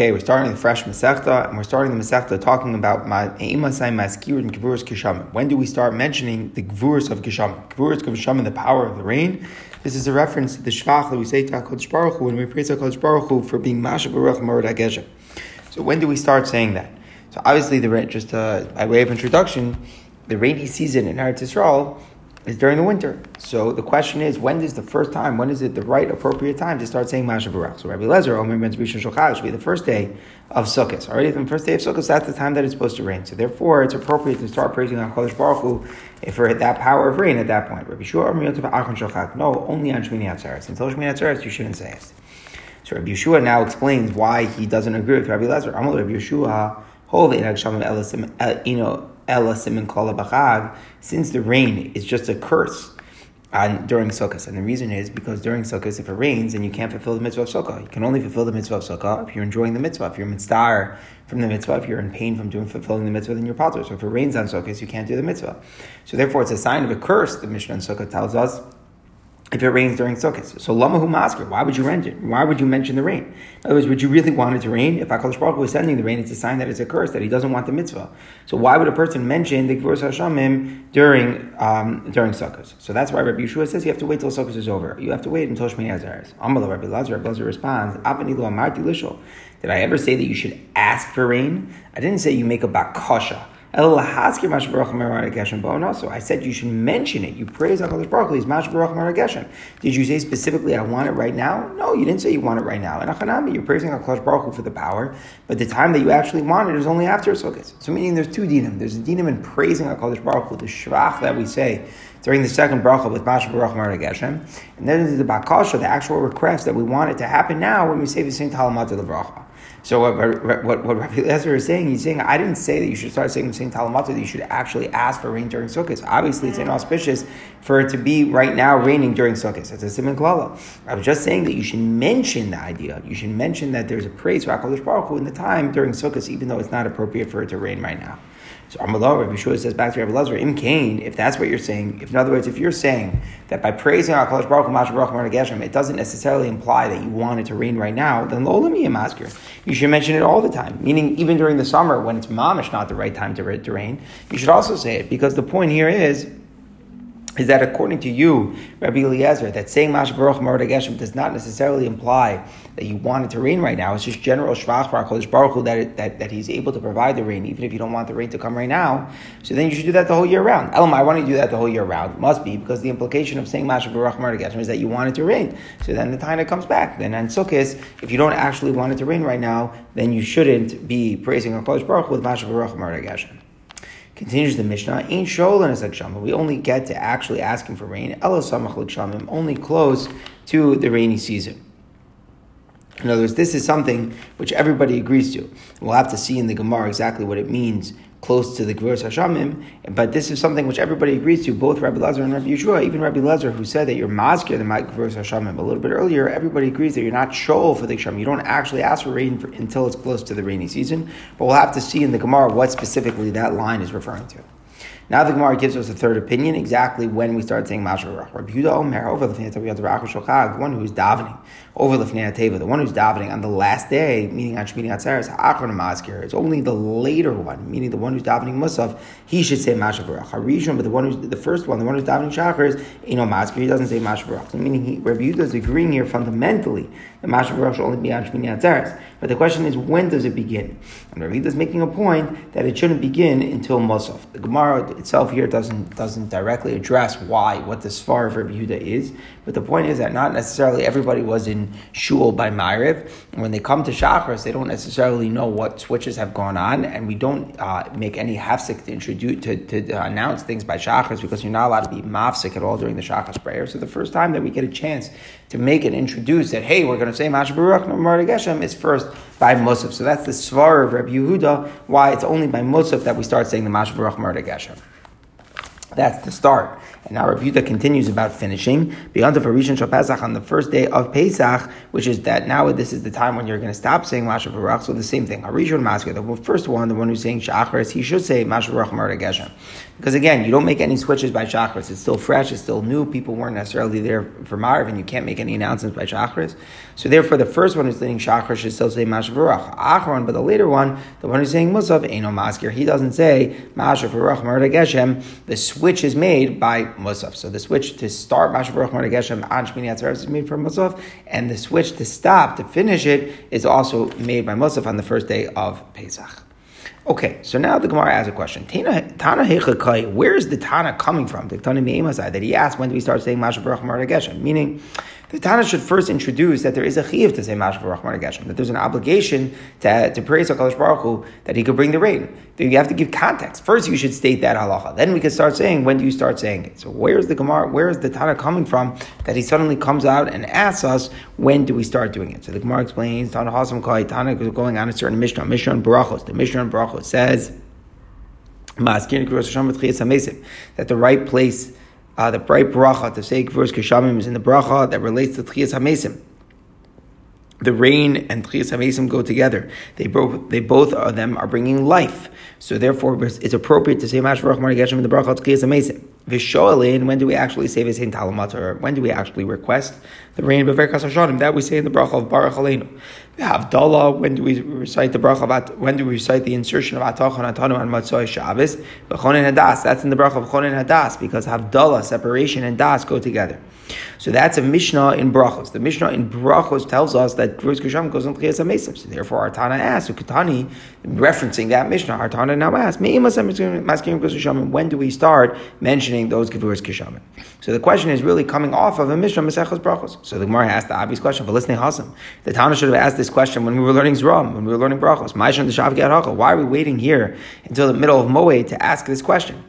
Okay, we're starting the fresh Masechta, and we're starting the Masechta talking about Ma'imasai Maskir and Gvuras Kishamim. When do we start mentioning the Gvuras of Kishamim? Gvuras of Kishamim, the power of the rain. This is a reference to the Shvach that we say to HaKadosh Baruch Hu when we praise HaKadosh Baruch Hu for being Masha Baruch Marad. So when do we start saying that? So obviously, the just uh, by way of introduction, the rainy season in Eretz Yisrael is during the winter. So the question is, when is the first time, when is it the right appropriate time to start saying Masha Barach? So Rabbi Lezer, Omer Ben Rishon Shulchan, should be the first day of Sukkot. Already the first day of Sukkot, that's the time that it's supposed to rain. So therefore, it's appropriate to start praising HaKadosh Baruch Hu for that power of rain at that point. Rabbi Yeshua, Omer Yotav Achon Shulchan. No, only on Shmini Atzeres. Until Shmini Atzeres, you shouldn't say it. So Rabbi Yeshua now explains why he doesn't agree with Rabbi Lezer. Amal Rabbi Yeshua, Hov you know, Ella Bachag, since the rain is just a curse on, during Sukkot. And the reason is because during Sukkot, if it rains, then you can't fulfill the mitzvah of Sukkah. You can only fulfill the mitzvah of Sukkah if you're enjoying the mitzvah. If you're mitzvah from the mitzvah, if you're in pain from doing fulfilling the mitzvah, then you're potter. So if it rains on Sukkot, you can't do the mitzvah. So therefore, it's a sign of a curse, the Mishnah in Sukkah tells us if it rains during Sukkot. So Lama Masker, why would you rent it? Why would you mention the rain? In other words, would you really want it to rain? If HaKadosh Baruch Hu is sending the rain, it's a sign that it's a curse, that he doesn't want the mitzvah. So why would a person mention the Gvur Hashamim during, um, during Sukkot? So that's why Rabbi Yeshua says you have to wait till Sukkot is over. You have to wait until Shmini Azaris. Amallah Rabbi Lazar, Rabbi Lazar responds, Did I ever say that you should ask for rain? I didn't say you make a bakasha. Also, I said you should mention it. You praise HaKadosh Baruch Hu. He's Mash Baruch Geshem. Did you say specifically, I want it right now? No, you didn't say you want it right now. And Achanami, you're praising HaKadosh Baruch Hu for the power, but the time that you actually want it is only after Sukkot. So meaning there's two dinim. There's a dinim in praising HaKadosh Baruch Hu, the shvach that we say during the second bracha with Mash Baruch Geshem. And then there's the bakasha, the actual request that we want it to happen now when we say the same Talamat Bracha. So what, what, what Rabbi Eliezer is saying, he's saying, I didn't say that you should start saying saying Talamata, that you should actually ask for rain during Sukkot. Obviously, it's inauspicious for it to be right now raining during Sukkot. It's a simon klala. I was just saying that you should mention the idea. You should mention that there's a praise for HaKadosh Baruch Hu in the time during Sukkot, even though it's not appropriate for it to rain right now. So Amalah, Rabbi Shua says back to Rabbi Lazar, Im Kain, if that's what you're saying, if in other words, if you're saying that by praising HaKadosh Baruch Hu, Masha Baruch Hu, it doesn't necessarily imply that you want it to rain right now, then lo masker. You should mention it all the time, meaning even during the summer when it's mamish not the right time to rain, you should also say it, because the point here is is that according to you, Rabbi Eliezer, that saying Mash Baruch Geshem does not necessarily imply that you want it to rain right now. It's just general Shvach Baruch Baruch Hu that, it, that, that he's able to provide the rain, even if you don't want the rain to come right now. So then you should do that the whole year round. Elam, I want to do that the whole year round. It must be because the implication of saying Mash Baruch Geshem is that you want it to rain. So then the it comes back. Then on Sukkot, if you don't actually want it to rain right now, then you shouldn't be praising Baruch Hu with Mash Baruch Geshem. Continues the Mishnah, Ain't Sholin is. We only get to actually asking for rain, Elasamach like Shamim, only close to the rainy season. In other words, this is something which everybody agrees to. We'll have to see in the Gemara exactly what it means close to the Gvuras Hashamim, but this is something which everybody agrees to, both Rabbi Lazar and Rabbi Yeshua, even Rabbi Lazar, who said that you're maskir the Gvuras Hashamim. A little bit earlier, everybody agrees that you're not shol for the Hashem. You don't actually ask for rain for, until it's close to the rainy season, but we'll have to see in the Gemara what specifically that line is referring to. Now the Gemara gives us a third opinion, exactly when we start saying Mashrach. Rabbi Yehuda Omer, over the Fnei the one who is davening, over the Fnei Teva, the one who's davening on the last day, meaning on Shmini Atzeres, Achron Maskir, it's only the later one, meaning the one who's davening Musaf, he should say Mashrach. Harishon, but the one who's the first one, the one who's davening Shachar is, you know, Maskir, he doesn't say Mashrach. Meaning he, Rabbi Yehuda is agreeing here fundamentally that Mashrach should only be on Shmini Atzeres. But the question is, when does it begin? And Rabbi Yehuda is making a point that it shouldn't begin until Musaf. The Gemara itself here doesn't doesn't directly address why what the Sfar of Rabbi Yehuda is, but the point is that not necessarily everybody was in shul by Ma'ariv. When they come to Shachris, they don't necessarily know what switches have gone on, and we don't uh, make any hafsik to introduce to, to uh, announce things by Shachris because you're not allowed to be mafsik at all during the Shachris prayer. So the first time that we get a chance to make it introduce that hey, we're going to say Mash Baruch Geshem is first by Musaf. So that's the Svar of Rabbi Yehuda. Why it's only by Musaf that we start saying the Mash Baruch Geshem. That's the start. And now Rabbi Yehuda continues about finishing. Beyond the Rishon Shal Pesach on the first day of Pesach, which is that now this is the time when you're going to stop saying Masha Baruch. So the same thing. Harishon Masker, the first one, the one who's saying Shachris, he should say Masha Baruch Geshem. Because again, you don't make any switches by Shachris. It's still fresh, it's still new. People weren't necessarily there for Marv, and you can't make any announcements by Shachris. So therefore, the first one who's leading Shachris should still say Mashavarach. Achron, but the later one, the one who's saying Musaf, Eino Maskir, he doesn't say Mashavarach Marda Geshem. The switch is made by Musaf. So the switch to start Mashavarach Marda Geshem, Anshmini Atzarev is made for Musaf, and the switch to stop, to finish it, is also made by Musaf on the first day of Pesach. Okay, so now the Gemara asks a question. Tana Hechakai, where is the Tana coming from? The Tana that he asked when do we start saying Masha Baruch Geshem? Meaning, the Tana should first introduce that there is a chiv to say Mashav Rahman Geshem, that there's an obligation to, to praise HaKadosh Baruch Hu that he could bring the rain. You have to give context. First, you should state that halacha. Then we can start saying, when do you start saying it? So where's the Gemara, where's the Tana coming from that he suddenly comes out and asks us, when do we start doing it? So the Gemara explains, Tana Hasam Kai, Tana is going on a certain Mishnah, Mishnah and Barachos. The Mishnah and Barachos says, that the right place uh, the bright bracha to say Gvur's Keshamim is in the bracha that relates to Tchias HaMesim. The rain and Tchias HaMesim go together. They both, they both of them are bringing life. So therefore, it's appropriate to say Mash Baruch Geshem in the bracha of Tchias HaMesim. Vishoalin, when do we actually say Visain Talamat, or when do we actually request the rain of Hashanim? That we say in the bracha of Baruch Aleinu. We have Dala, when do we recite the bracha when do we recite the insertion of Atachon Atanu and Matzoi Shabbos? Chonin Hadas, that's in the bracha of Chonin Hadas, because Havdalah, separation, and Das go together. So that's a Mishnah in Brachos. The Mishnah in Brachos tells us that Gruz Kisham goes on Tchiyas HaMesim. So therefore, our Tana asks, Ukatani, referencing that Mishnah, our Tana now asks, when do we start mentioning those Gevur's Kishamim? So the question is really coming off of a Mishnah, Mesechos Brachos. So the Gemara asked the obvious question for listening Hasam. The Tana should have asked this question when we were learning Zram, when we were learning Brachos. Maishon the Why are we waiting here until the middle of Moed to ask this question?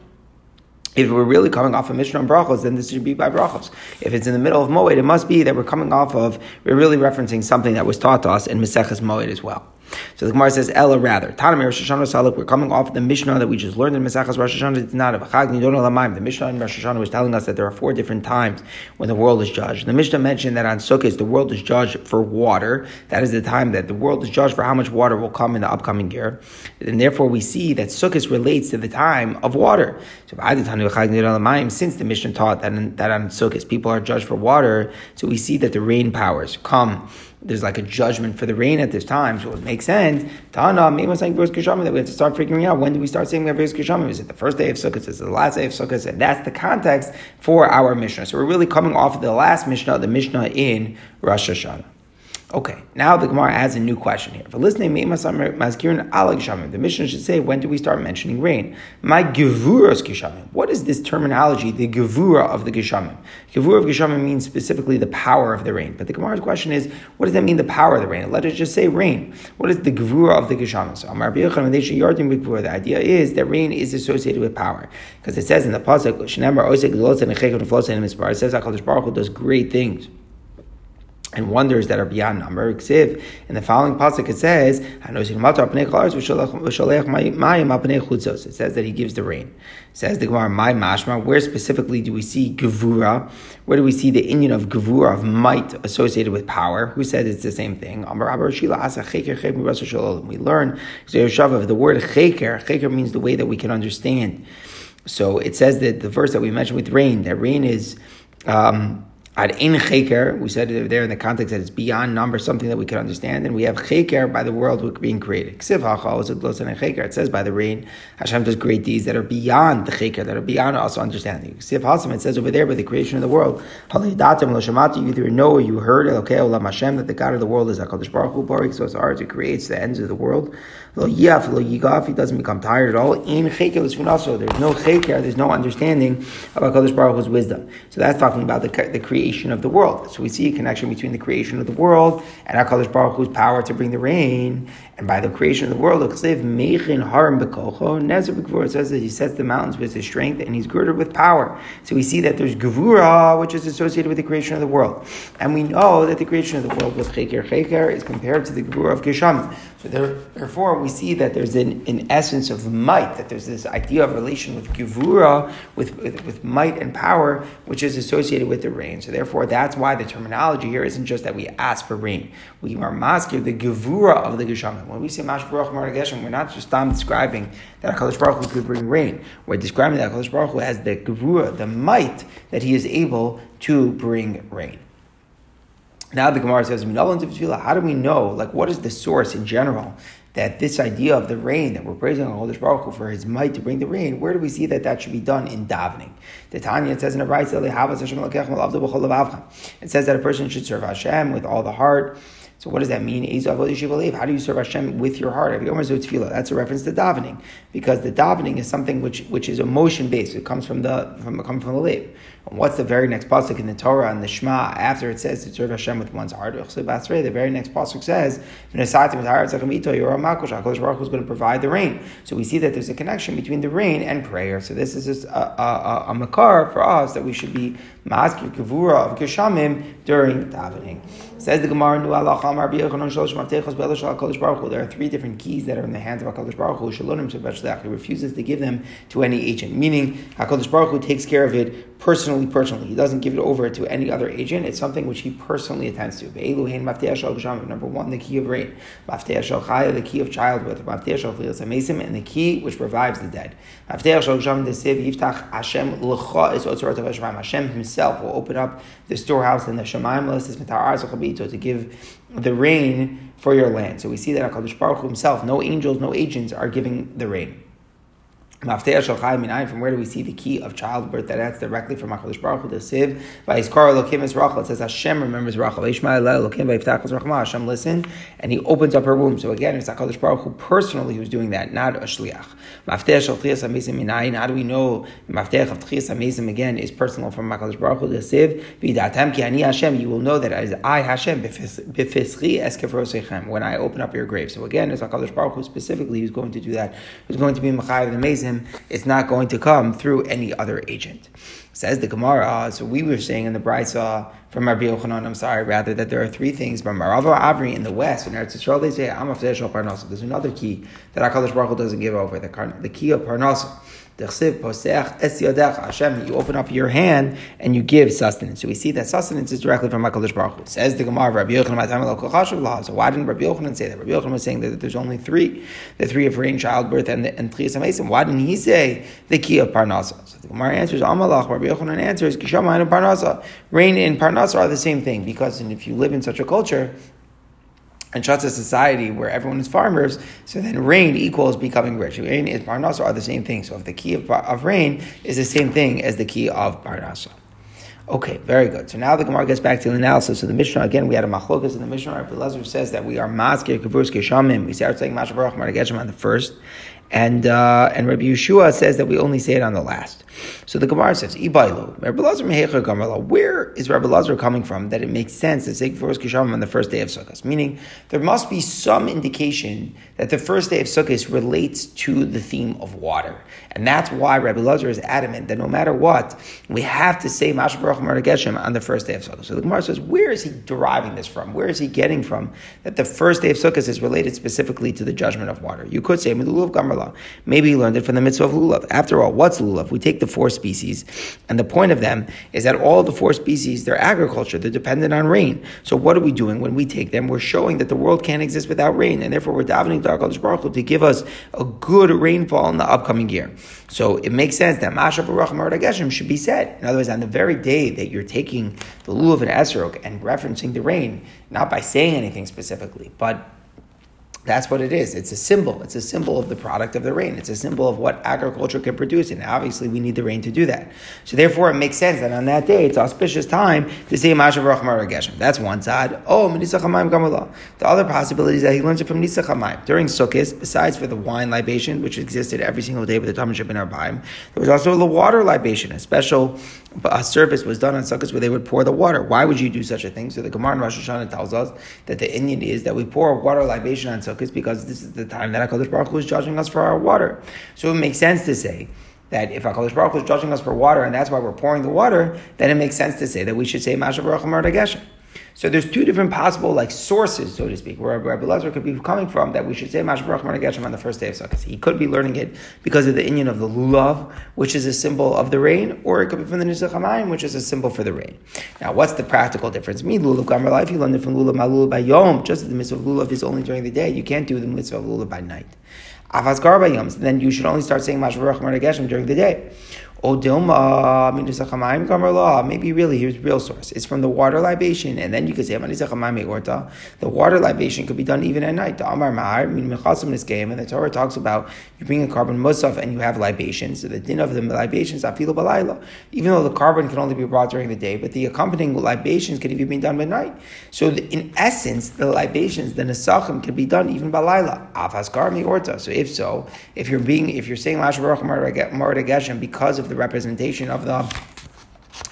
If we're really coming off of Mishnah and Brachos, then this should be by Brachos. If it's in the middle of Moed, it must be that we're coming off of, we're really referencing something that was taught to us in Meseches Moed as well. So the Gemara says, Ella rather. Tanamir Rosh Hashanah Saluk, we're coming off the Mishnah that we just learned in Mesachas Rosh Hashanah. It's not of Chag Nidon Lamaim. The Mishnah in Rosh Hashanah was telling us that there are four different times when the world is judged. The Mishnah mentioned that on Sukkot the world is judged for water. That is the time that the world is judged for how much water will come in the upcoming year. And therefore we see that Sukkot relates to the time of water. So since the Mishnah taught that, in, that on Sukkot people are judged for water, so we see that the rain powers come there's like a judgment for the rain at this time, so it makes sense. Tana, maybe saying verse Kishamim that we have to start figuring out when do we start saying verse Kishamim? Is it the first day of Sukkot? Is it the last day of Sukkot? And that's the context for our Mishnah. So we're really coming off of the last Mishnah, the Mishnah in Rosh Hashanah. Okay, now the Gemara adds a new question here. For listening, the mission should say, when do we start mentioning rain? My gevuras geshamim. What is this terminology, the gevura of the geshamim? Gevura of geshamim means specifically the power of the rain. But the Gemara's question is, what does that mean, the power of the rain? Let us just say rain. What is the gevura of the geshamim? So the idea is that rain is associated with power. Because it says in the Pasuk, it says HaKadosh Baruch Hu does great things and wonders that are beyond number. In the following pasuk, it says, "It says that He gives the rain." It says the Gemara, "My mashma." Where specifically do we see gevura? Where do we see the Indian of gevura of might associated with power? Who says it's the same thing? We learn the word cheker. Cheker means the way that we can understand. So it says that the verse that we mentioned with rain, that rain is. Um, Ad in cheker, we said there in the context that it's beyond number, something that we can understand, and we have cheker by the world being created. It says by the rain, Hashem does great deeds that are beyond the cheker, that are beyond also understanding. It says over there by the creation of the world, you either know or you heard okay, Hashem that the God of the world is Hakadosh Baruch Hu, Baruch so it's ours, who creates the ends of the world. Lo yaf, lo yigaf, he doesn't become tired at all. In cheker also, there's no cheker, there's no understanding of Hakadosh Baruch Hu's wisdom. So that's talking about the, the creation creation of the world. So we see a connection between the creation of the world and HaKadosh Baruch Hu's power to bring the rain. And by the creation of the world, it says that he sets the mountains with his strength and he's girded with power. So we see that there's Gevura, which is associated with the creation of the world. And we know that the creation of the world with Cheker Cheker is compared to the Gevura of Geshamim. So therefore, we see that there's an, an essence of might, that there's this idea of relation with Gevura, with, with, with might and power, which is associated with the rain. So therefore, that's why the terminology here isn't just that we ask for rain. We are maskir the gevura of the When we say Mash Baruch we're not just describing that HaKadosh Baruch Hu could bring rain. We're describing that HaKadosh Baruch Hu has the gevura, the might that he is able to bring rain. Now the Gemara says, how do we know, like what is the source in general that this idea of the rain that we're praising Allah Baruch Hu for His might to bring the rain, where do we see that that should be done in davening? The Tanya says in a it says that a person should serve Hashem with all the heart. So what does that mean? How do you serve Hashem with your heart? That's a reference to davening, because the davening is something which, which is emotion based. It comes from the from comes from the lip. What's the very next pasuk in the Torah and the Shema after it says to serve Hashem with one's heart? The very next pasuk says, "Hakadosh Baruch Hu is going to provide the rain." So we see that there's a connection between the rain and prayer. So this is just a, a, a, makar for us that we should be maskir kavura of geshamim during davening. Says the Gemara, There are three different keys that are in the hands of Hakadosh Baruch Hu. He refuses to give them to any agent, meaning Hakadosh Baruch Hu takes care of it personally. Personally, he doesn't give it over to any other agent. It's something which he personally attends to. Number one, the key of rain. The key of childbirth. And the key which revives the dead. Hashem Himself will open up the storehouse in the Shemaim to give the rain for your land. So we see that Hakadosh Baruch Himself, no angels, no agents, are giving the rain. From where do we see the key of childbirth? That that's directly from Hakadosh Baruch Hu. By his car Elokim is Rachel. It says Hashem remembers Rachel. Hashem listened and he opens up her womb. So again, it's Hakadosh Baruch Hu personally who's doing that, not a shliach. How do we know Maftech of Tchias Amazim again is personal from Hakadosh Baruch Hu? The Siv ki ani Hashem. You will know that as I Hashem b'fischi eskefrosechem when I open up your grave. So again, it's Hakadosh Baruch Hu specifically who's going to do that. Who's going to be Machayev the Amazing it's not going to come through any other agent. Says the Gemara, so we were saying in the Brisa from Rabbi Yochanan, I'm sorry, rather, that there are three things. But Marava Avri in the West, in Eretz Yisrael, they say, I'm a Parnasa. There's another key that HaKadosh Baruch Hu doesn't give over, the, the key of Parnasa. Hashem, you open up your hand and you give sustenance. So we see that sustenance is directly from HaKadosh Baruch Hu. Says the Gemara, Rabbi Yochanan, so why didn't Rabbi Yochanan say that? Rabbi Yochanan was saying that there's only three, the three of rain, childbirth, and, and Tchias Mason. Why didn't he say the key of Parnasa? So the Gemara answers, Amalach, Rabbi Yochanan answers, Kishamayim and Parnasa. Rain and Parnasa are the same thing, because if you live in such a culture, and such a society where everyone is farmers, so then rain equals becoming rich. Rain is parnasa are the same thing. So if the key of, of rain is the same thing as the key of parnasa. Okay, very good. So now the Gemara gets back to the analysis. So the Mishnah, again, we had a machlokas in the Mishnah. Rabbi Lazar says that we are maskir kavurus keshamim. We start saying mashavarach marageshim on the first. And uh, and Rabbi Yeshua says that we only say it on the last. So the Gemara says, Ibailu, Rabbi Lazar Mehecha Where is Rabbi Lazar coming from that it makes sense to say Kfurus Kishamim on the first day of Sukkot? Meaning, there must be some indication that the first day of Sukkot relates to the theme of water. And that's why Rabbi Lazar is adamant that no matter what, we have to say Masha Baruch on the first day of Sukkot. So the Gemara says, where is he deriving this from? Where is he getting from that the first day of Sukkot is related specifically to the judgment of water? You could say, Midulu of Maybe he learned it from the mitzvah of lulav. After all, what's lulav? We take the four species, and the point of them is that all the four species, they're agriculture, they're dependent on rain. So what are we doing when we take them? We're showing that the world can't exist without rain, and therefore we're davening to HaKadosh Baruch to give us a good rainfall in the upcoming year. So it makes sense that Masha Baruch Geshem should be said. In other words, on the very day that you're taking the lulav and esrog and referencing the rain, not by saying anything specifically, but that's what it is. It's a symbol. It's a symbol of the product of the rain. It's a symbol of what agriculture can produce. And obviously, we need the rain to do that. So, therefore, it makes sense that on that day, it's auspicious time to say Mashav Rachmar Geshem. That's one side. Oh, Misaqamaim Gamala. The other possibility is that he learns it from Nisach During Sukkot, besides for the wine libation, which existed every single day with the Tamashib in our Baim, there was also the water libation, a special a service was done on Sukkot where they would pour the water. Why would you do such a thing? So the Gemara in Rosh Hashanah tells us that the Indian is that we pour water libation on sukkahs because this is the time that HaKadosh Baruch Hu is judging us for our water. So it makes sense to say that if HaKadosh Baruch Hu is judging us for water and that's why we're pouring the water, then it makes sense to say that we should say Mashav Baruch Geshem. So there's two different possible like sources, so to speak, where Rabbi Lazar could be coming from that we should say Mashavrach Geshem on the first day of Sukkot. He could be learning it because of the Indian of the lulav, which is a symbol of the rain, or it could be from the Nizach Hamayim, which is a symbol for the rain. Now, what's the practical difference? Me lulav gamar life, you learned it from lulav malulav by yom. Just as the mitzvah of lulav is only during the day, you can't do the mitzvah of lulav by night. Garba yoms, then you should only start saying Mashavrach Geshem during the day. Oh, Odilma, maybe really here's real source. It's from the water libation, and then you could say the water libation could be done even at night. Amar game, and the Torah talks about you bring a carbon musaf and you have libations. So the din of the libations afilu balayla. Even though the carbon can only be brought during the day, but the accompanying libations can even be done by night. So the, in essence, the libations, the nesachim, can be done even balayla. Avas mi orta. So if so, if you're being, if you're saying Lash Baruch because of the representation of the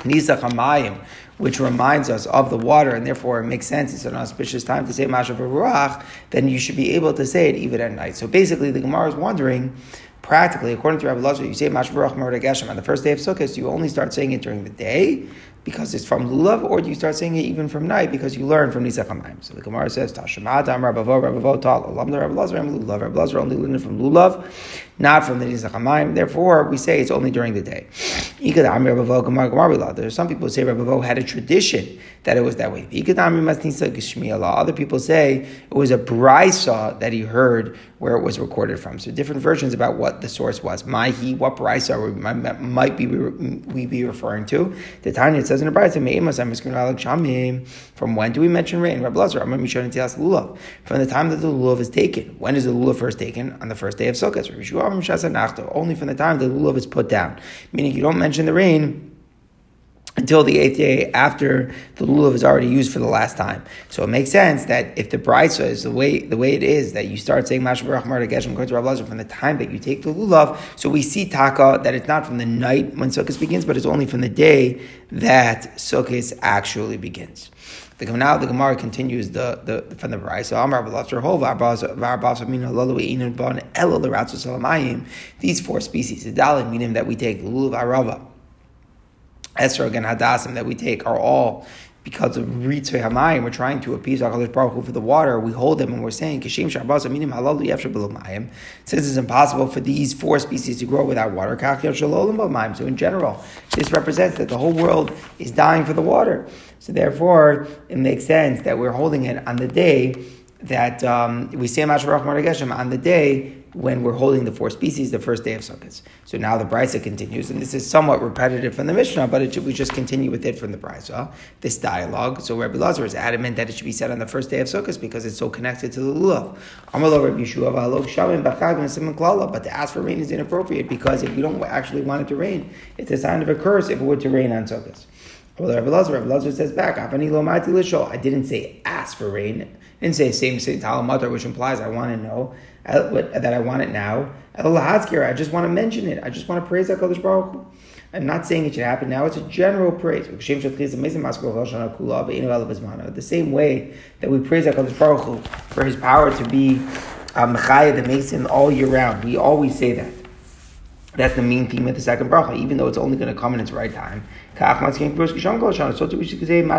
Nizach Hamayim, which reminds us of the water, and therefore it makes sense. It's an auspicious time to say Mashav Ruach, then you should be able to say it even at night. So basically, the Gemara is wondering, practically, according to Rabbi Lazar, you say Mashav Ruach Geshem on the first day of Sukkot, you only start saying it during the day, because it's from lulav, or do you start saying it even from night because you learn from Nizach Hamayim? So the Gemara says, Tashemad Am Rabavo Rabavo Tal Alam Rabbi Lazar Lulav. Rabbi Lazar only learned from lulav, not from the Nizach Hamayim. Therefore, we say it's only during the day. There's some people who say Rabavo had a tradition that it was that way. Other people say it was a brisa that he heard where it was recorded from. So different versions about what the source was. Mahi, what brisa might be we be referring to? The Tanya says in the brisa, from when do we mention rain? From the time that the lulav is taken. When is the lulav first taken? On the first day of Sukkot. Only from the time the lulav is put down. Meaning you don't mention the rain until the eighth day after the lulav is already used for the last time. So it makes sense that if the brisa is the way the way it is that you start saying Mashav Geshem to Rav Lazar from the time that you take the lulav. So we see taka that it's not from the night when Sukkot begins, but it's only from the day that Sukkot actually begins. The, now the Gemara continues the, the from the brisa. These four species, the dalit meaning that we take lulav arava esrog and hadassim that we take are all because of ritzvei hamayim. We're trying to appease Hakadosh Baruch Hu for the water. We hold them and we're saying kishim sharbas aminim halalu yefshar mayim. Since it's impossible for these four species to grow without water, So in general, this represents that the whole world is dying for the water. So therefore, it makes sense that we're holding it on the day that um, we say Masharach Geshem on the day when we're holding the four species, the first day of Sukkot. So now the Brisa continues, and this is somewhat repetitive from the Mishnah, but it should, we just continue with it from the Brisa, this dialogue. So Rabbi Lazar is adamant that it should be said on the first day of Sukkot because it's so connected to the Lulav. But to ask for rain is inappropriate because if we don't actually want it to rain, it's a sign of a curse if it were to rain on Sukkot. Well, Rabbi Lazar, Rabbi Lazar says back, I didn't say ask for rain. I didn't say same say talamadar, which implies I want to know that I want it now. I just want to mention it. I just want to praise HaKadosh Baruch Hu. I'm not saying it should happen now. It's a general praise. The same way that we praise HaKadosh Baruch Hu for His power to be uh, a Mechaya makes Him all year round. We always say that. That's the main theme of the second bracha, even though it's only going to come in its right time. So too we should say even though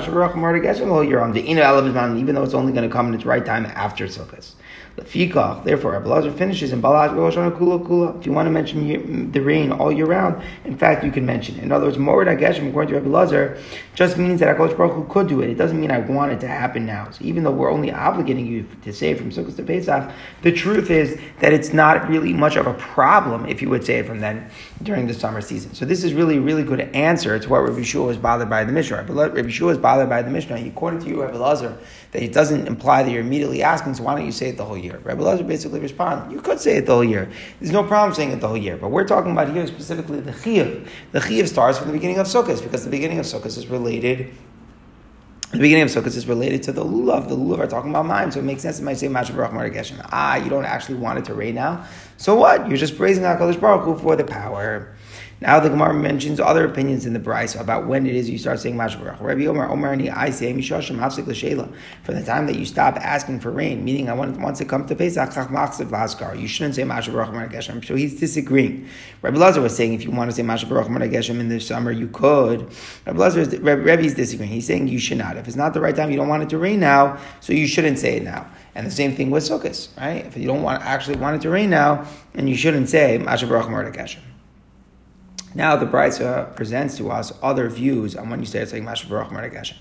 it's only going to come in its right time after Sukkot. Lefikach, therefore, Rabbi Lazar finishes in Balaz Kula Kula. If you want to mention the rain all year round, in fact, you can mention it. In other words, Morid Geshem, according to Rabbi Lazar, just means that HaKadosh Baruch Hu could do it. It doesn't mean I want it to happen now. So even though we're only obligating you to say it from Sukkot to Pesach, the truth is that it's not really much of a problem if you would say it from then during the summer season. So this is really, really good answer to what Rabbi Shua was bothered by the Mishnah. Rabbi Shua was bothered by the Mishnah. According to you, Rabbi Lazar, that it doesn't imply that you're immediately asking, so why don't you say it the whole year? Rabbi Lazar basically responded, you could say it the whole year. There's no problem saying it the whole year. But we're talking about here specifically the Chiyuv. The Chiyuv starts from the beginning of Sukkot, because the beginning of Sukkot is related the beginning of Sukkot is related to the lulav. The lulav are talking about mine, so it makes sense. It might say Mashav Baruch Geshem. Ah, you don't actually want it to rain now. So what? You're just praising Hakadosh Baruch Hu for the power. Now the Gemara mentions other opinions in the Bryce about when it is you start saying Mashavarach. Rabbi Omar, Omer, and I say Mishashim Hafsik L'Sheila. From the time that you stop asking for rain, meaning I want once it comes to Pesach. You shouldn't say Mashavarach Geshem. So he's disagreeing. Rabbi Lazar was saying if you want to say Mashavarach Geshem in the summer, you could. Rabbi Lazar is, Rabbi is disagreeing. He's saying you should not. If it's not the right time, you don't want it to rain now, so you shouldn't say it now. And the same thing with Sukkot, right? If you don't want actually want it to rain now, and you shouldn't say Mashavarach Geshem. Now the Brisa presents to us other views on when you say it's like Mashavarach Geshem.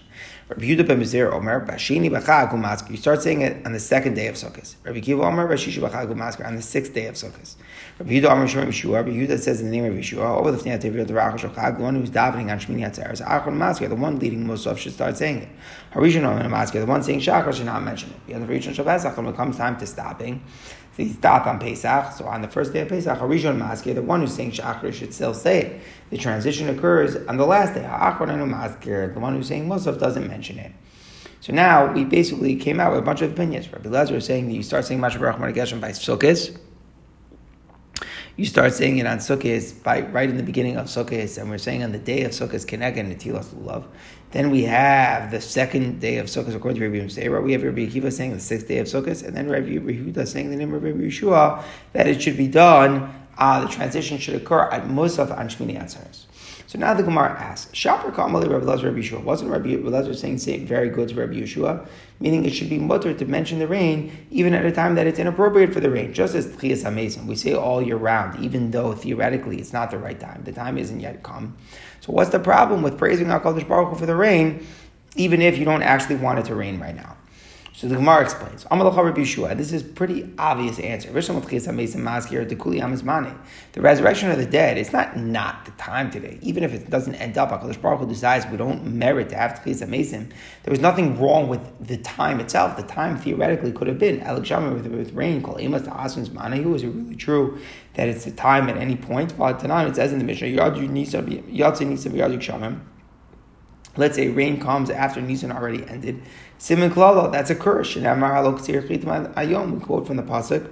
Rabbi Yehuda ben Beseira Omer, Bashini B'chag Umasker. You start saying it on the second day of Sukkot. Rabbi Kiva Omer, Bashishi B'chag Umasker, on the sixth day of Sukkot. Rabbi Yehuda Omer Shem Yeshua, Rabbi Yehuda says in the name of Yeshua, over the Fnei Tevir, the Rachel Shachag, the one who's davening on Shmini Atzeres, Achron Masker, the one leading Musaf should start saying it. Harishon Omer Masker, the one saying Shachar should not mention it. The other Harishon Shabbat, when it comes time to stopping, they stop on Pesach. So on the first day of Pesach, Harishon Maskir, the one who's saying Shachar should still say it. The transition occurs on the last day. Ha'achron Maskir, the one who's saying Musaf doesn't mention it. So now we basically came out with a bunch of opinions. Rabbi Lezer is saying that you start saying Mashav Baruch Geshem by Sukkot. You start saying it on Sukkot by right in the beginning of Sukkot, and we're saying on the day of Sukkot Kenega and Netilas Lulav. Then we have the second day of Sukkot according to Rabbi Yisrael. We have Rabbi Akiva saying the sixth day of Sukkot, and then Rabbi Yehuda saying the name of Rabbi Yeshua that it should be done. Uh, the transition should occur at Musaf and Shmini Atzeres. So now the Gemara asks, Shapar Kamali Rabbi Lezer Rabbi Yeshua. Wasn't Rabbi Lezer saying, saying very good to Rabbi Yeshua? Meaning it should be mutter to mention the rain even at a time that it's inappropriate for the rain. Just as Tchias HaMesim, we say all year round, even though theoretically it's not the right time. The time isn't yet come. So what's the problem with praising HaKadosh Baruch Hu for the rain, even if you don't actually want it to rain right now? So the Gemara explains. This is pretty obvious answer. The resurrection of the dead is not not the time today. Even if it doesn't end up, Hakadosh Baruch Hu decides we don't merit to have Tchias Mason. There was nothing wrong with the time itself. The time theoretically could have been Alexander with, with rain. Kol Emas to Asman's Manahu. Is it really true that it's the time at any point? Well, it says in the Mishnah, Yad Nisa Yad Let's say rain comes after Nisan already ended. Simon Klalo, that's a curse. We quote from the Pasuk.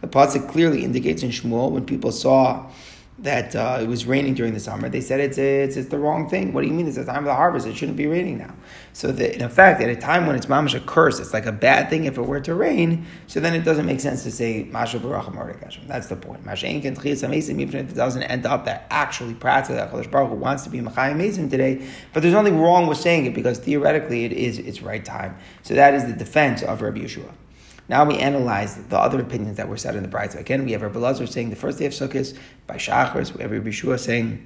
The Pasuk clearly indicates in Shmuel when people saw that uh, it was raining during the summer, they said it's, it's, it's the wrong thing. What do you mean? It's the time of the harvest. It shouldn't be raining now. So in effect, at a time when it's mamash a curse, it's like a bad thing if it were to rain. So then it doesn't make sense to say masha baracham That's the point. Even if it doesn't end up that actually practically Hakadosh Baruch Hu wants to be machayim amazing today. But there's nothing wrong with saying it because theoretically it is its right time. So that is the defense of Rabbi Yeshua. Now we analyze the other opinions that were said in the Bride. Again, we have Rabbi Lazar saying the first day of Sukkot by Shachars. We have Rabbi Yeshua saying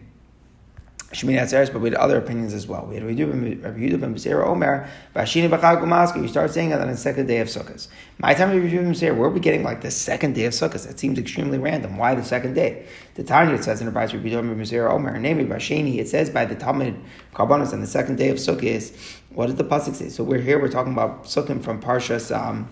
Shemini Atzeres, but we had other opinions as well. We had Rabbi Yehuda ben Beseira Omer, Vashini B'chag Umaska. You start saying it on the second day of Sukkot. My time Rabbi Yehuda ben Beseira, where are we getting like the second day of Sukkot? That seems extremely random. Why the second day? The Tanya it says in the Rabbi Yehuda ben Beseira Omer, namely Vashini, it says by the Talmud Karbonos on the second day of Sukkot. What does the pasuk say? So we're here. We're talking about Sukkot from Parshas. Um,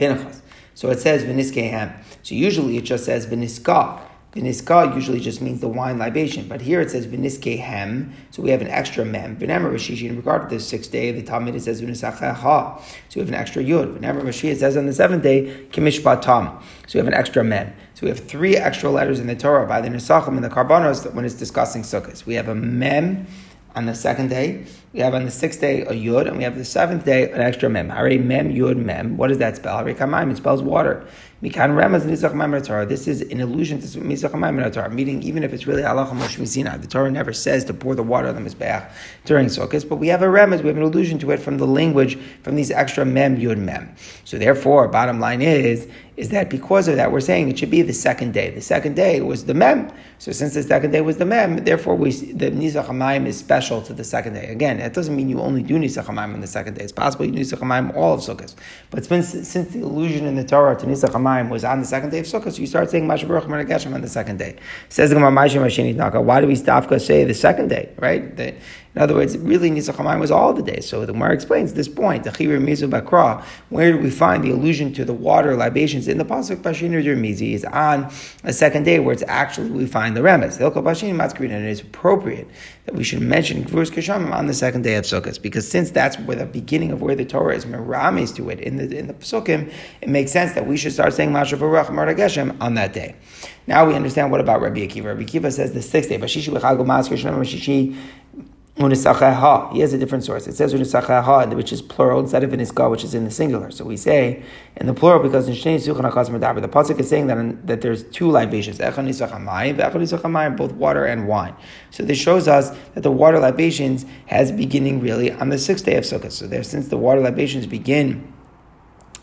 Pinchas. So it says v'niskehem. So usually it just says v'niska. V'niska usually just means the wine libation, but here it says v'niskehem. So we have an extra mem. V'nemer Rashishi. In regard to the sixth day, the Talmud it says v'nisacheha. So we have an extra yud. V'nemer Rashi says on the seventh day kimishpatam. So we have an extra mem. So we have three extra letters in the Torah by the Nisachim and the Karbanos when it's discussing sukkahs. We have a mem on the second day. We have on the sixth day a yud, and we have the seventh day an extra mem. Hare mem yud mem. What does that spell? Hare kamaim. It spells water. Mikan remaz nisach mem This is an allusion to nisach mem Meaning, even if it's really halacha moshe the Torah never says to pour the water on the mizbeach during sukkahs, but we have a remez. We have an allusion to it from the language from these extra mem yud mem. So therefore, bottom line is is that because of that, we're saying it should be the second day. The second day was the mem. So since the second day was the mem, therefore we the nisach hamayim is special to the second day. Again, that doesn't mean you only do nisach hamayim on the second day. It's possible you do nisach hamayim all of sukkahs. But since, since the allusion in the Torah to nisach hamayim was on the second day of sukkahs, you start saying mashavuch Geshem on the second day. Says the Gemara. Why do we stop say the second day? Right? The, In other words, really Nisach Hamayim was all the days. So the Gemara explains this point, the Chivir Mizu Bakra, where do we find the allusion to the water libations in the Pasuk Pashin Mizi is on a second day where it's actually we find the remes. Hilko Pashin Matzkrin, and it is appropriate that we should mention Gvurus Keshamim on the second day of Sukkot, because since that's where the beginning of where the Torah is merames to it in the in the Psukim, it makes sense that we should start saying Mashav Baruch on that day. Now we understand what about Rabbi Akiva. Rabbi Akiva says the sixth day, Bashishi B'Chagol Masker Shem Bashishi he has a different source. It says which is plural instead of iniska, which is in the singular. So we say in the plural because in Shnei Suchan the pasuk is saying that that there's two libations, Echon Nisachamayim, both water and wine. So this shows us that the water libations has beginning really on the sixth day of Sukkot. So there, since the water libations begin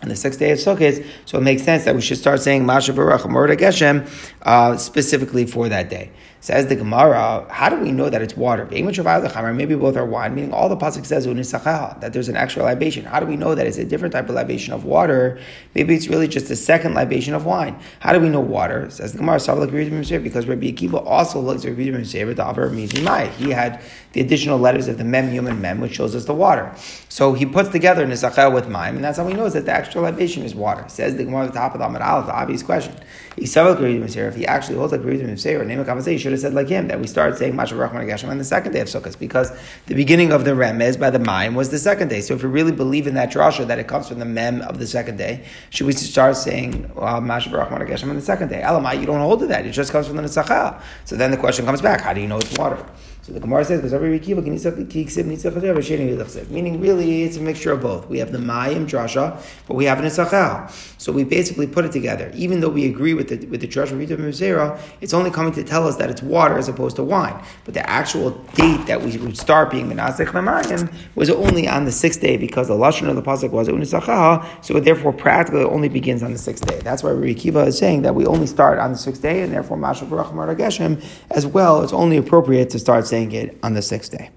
on the sixth day of Sukkot, so it makes sense that we should start saying Masha Barach Geshem uh, specifically for that day. Says the Gemara, how do we know that it's water? Maybe both are wine, meaning all the pasuk says that there's an extra libation. How do we know that it's a different type of libation of water? Maybe it's really just a second libation of wine. How do we know water? Says the Gemara, because Rabbi Akiva also looks at Rabbi He had the additional letters of the mem, and mem, which shows us the water. So he puts together nisachel with mime, and that's how we know is that the extra libation is water. Says the Gemara at the top of the Aleph, the obvious question. If he actually holds like Rabbi or name a conversation, should have said like him that we start saying Mashav Rachman Geshem on the second day of Sukkot because the beginning of the remez by the mime was the second day. So if you really believe in that drasha that it comes from the mem of the second day, should we start saying uh, Mashav Rachman Geshem on the second day? Elamai, you don't hold to that; it just comes from the Nesachel. So then the question comes back: How do you know it's water? So the Gemara says, because every Rikiva meaning really it's a mixture of both. We have the Mayim drasha, but we have an Isachal. So we basically put it together. Even though we agree with the with the drasha of it's only coming to tell us that it's water as opposed to wine. But the actual date that we would start being Menasech Lamayim was only on the sixth day because the lashon of the pasuk was Unisachal. So it therefore, practically, only begins on the sixth day. That's why Rikiva is saying that we only start on the sixth day, and therefore Mashav Geshem as well. It's only appropriate to start saying saying it on the sixth day.